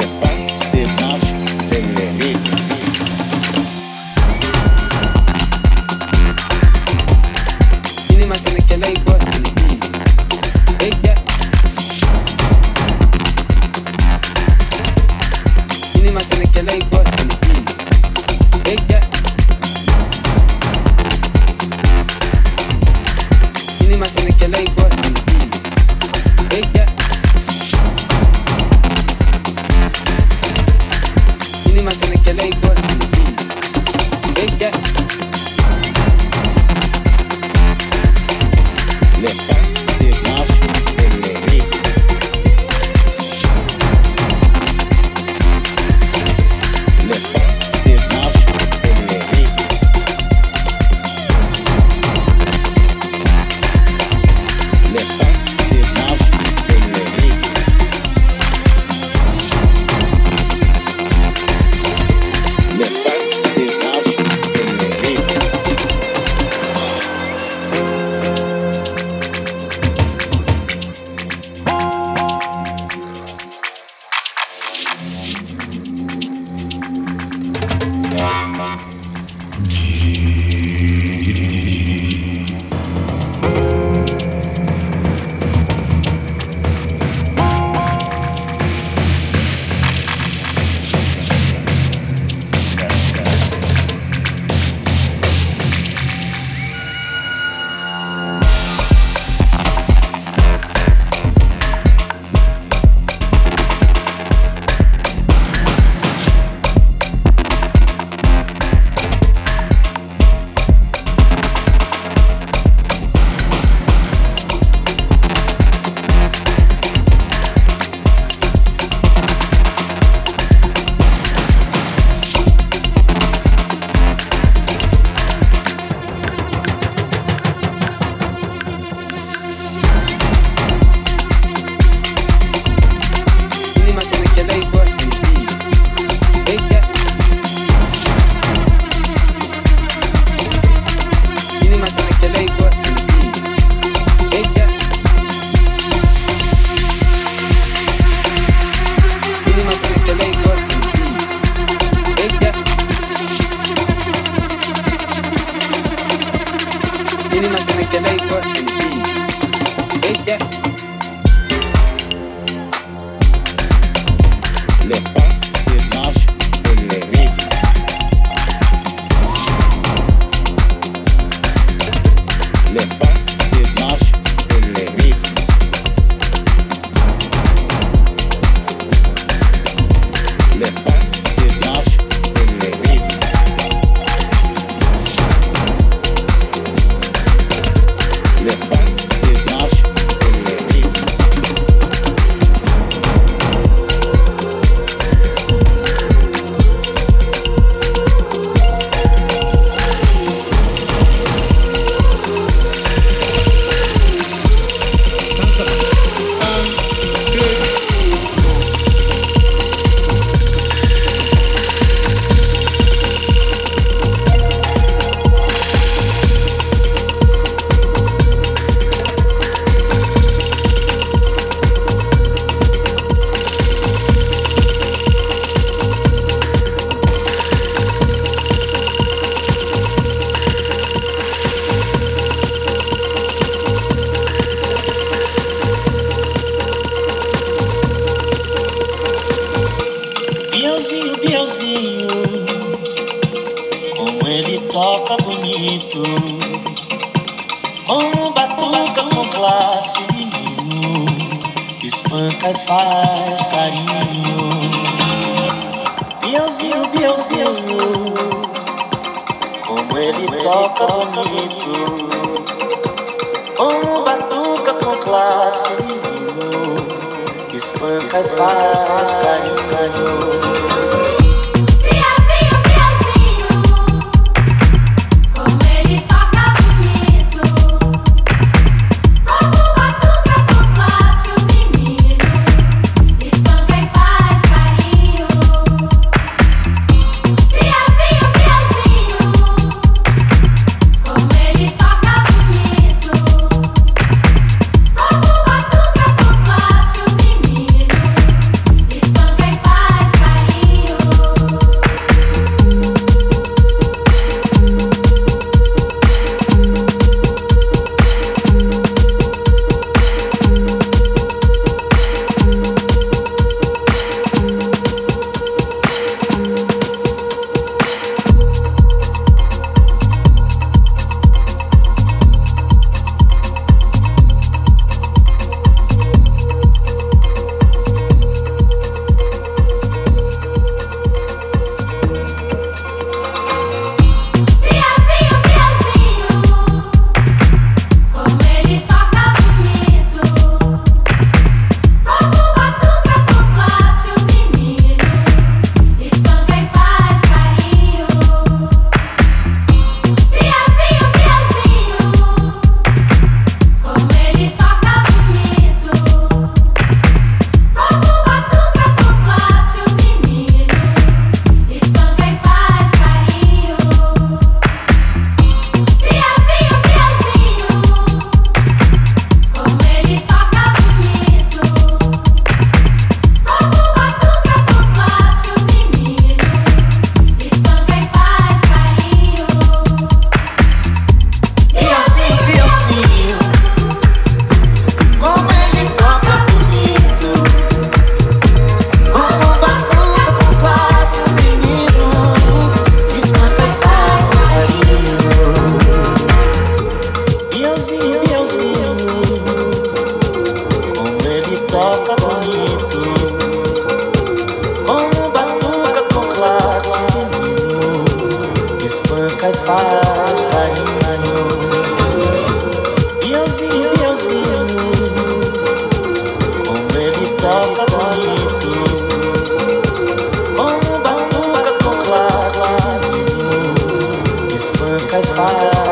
Yeah. 开始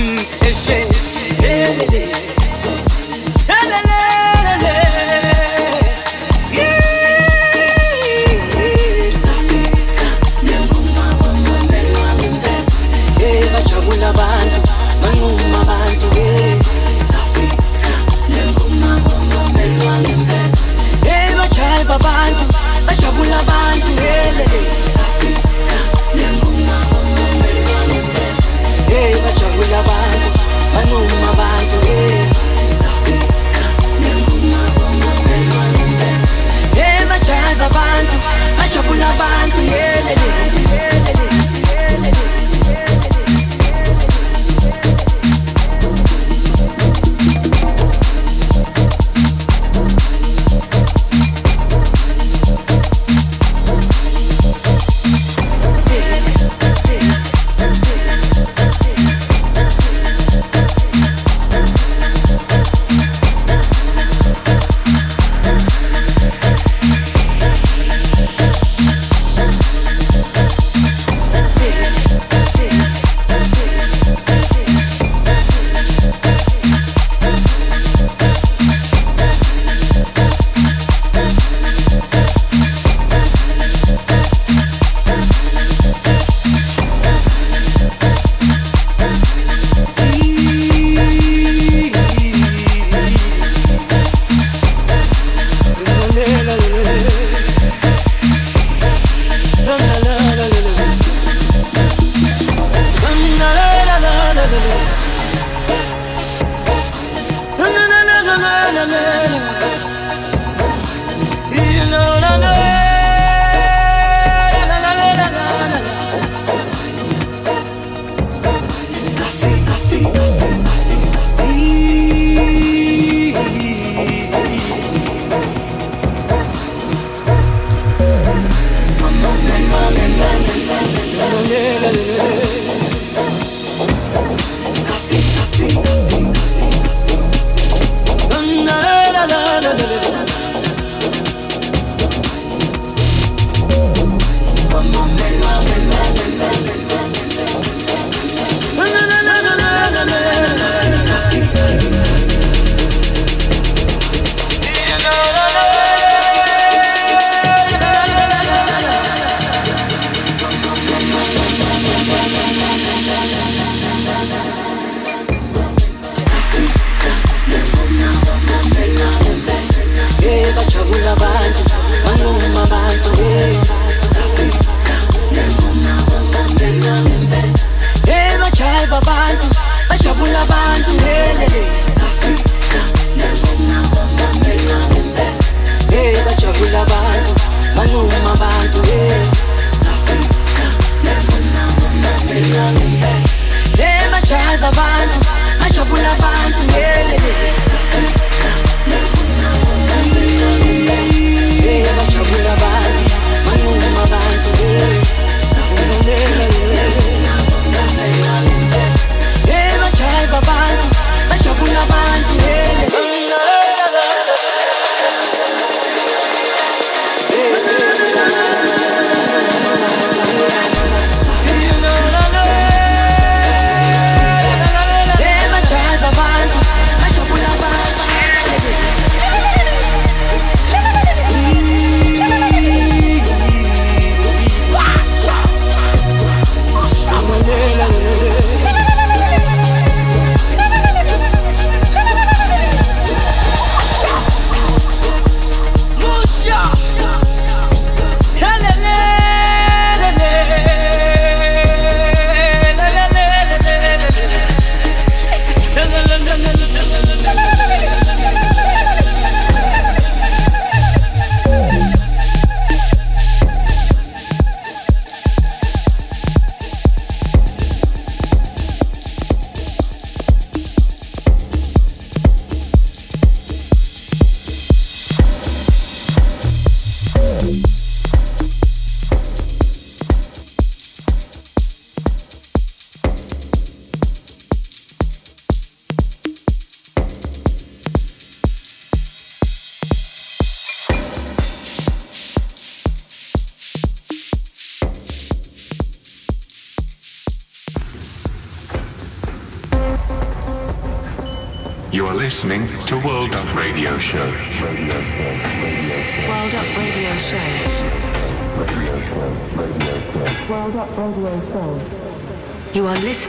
Bajabula abantu Saturday. na na na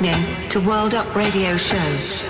listening to World Up Radio Show.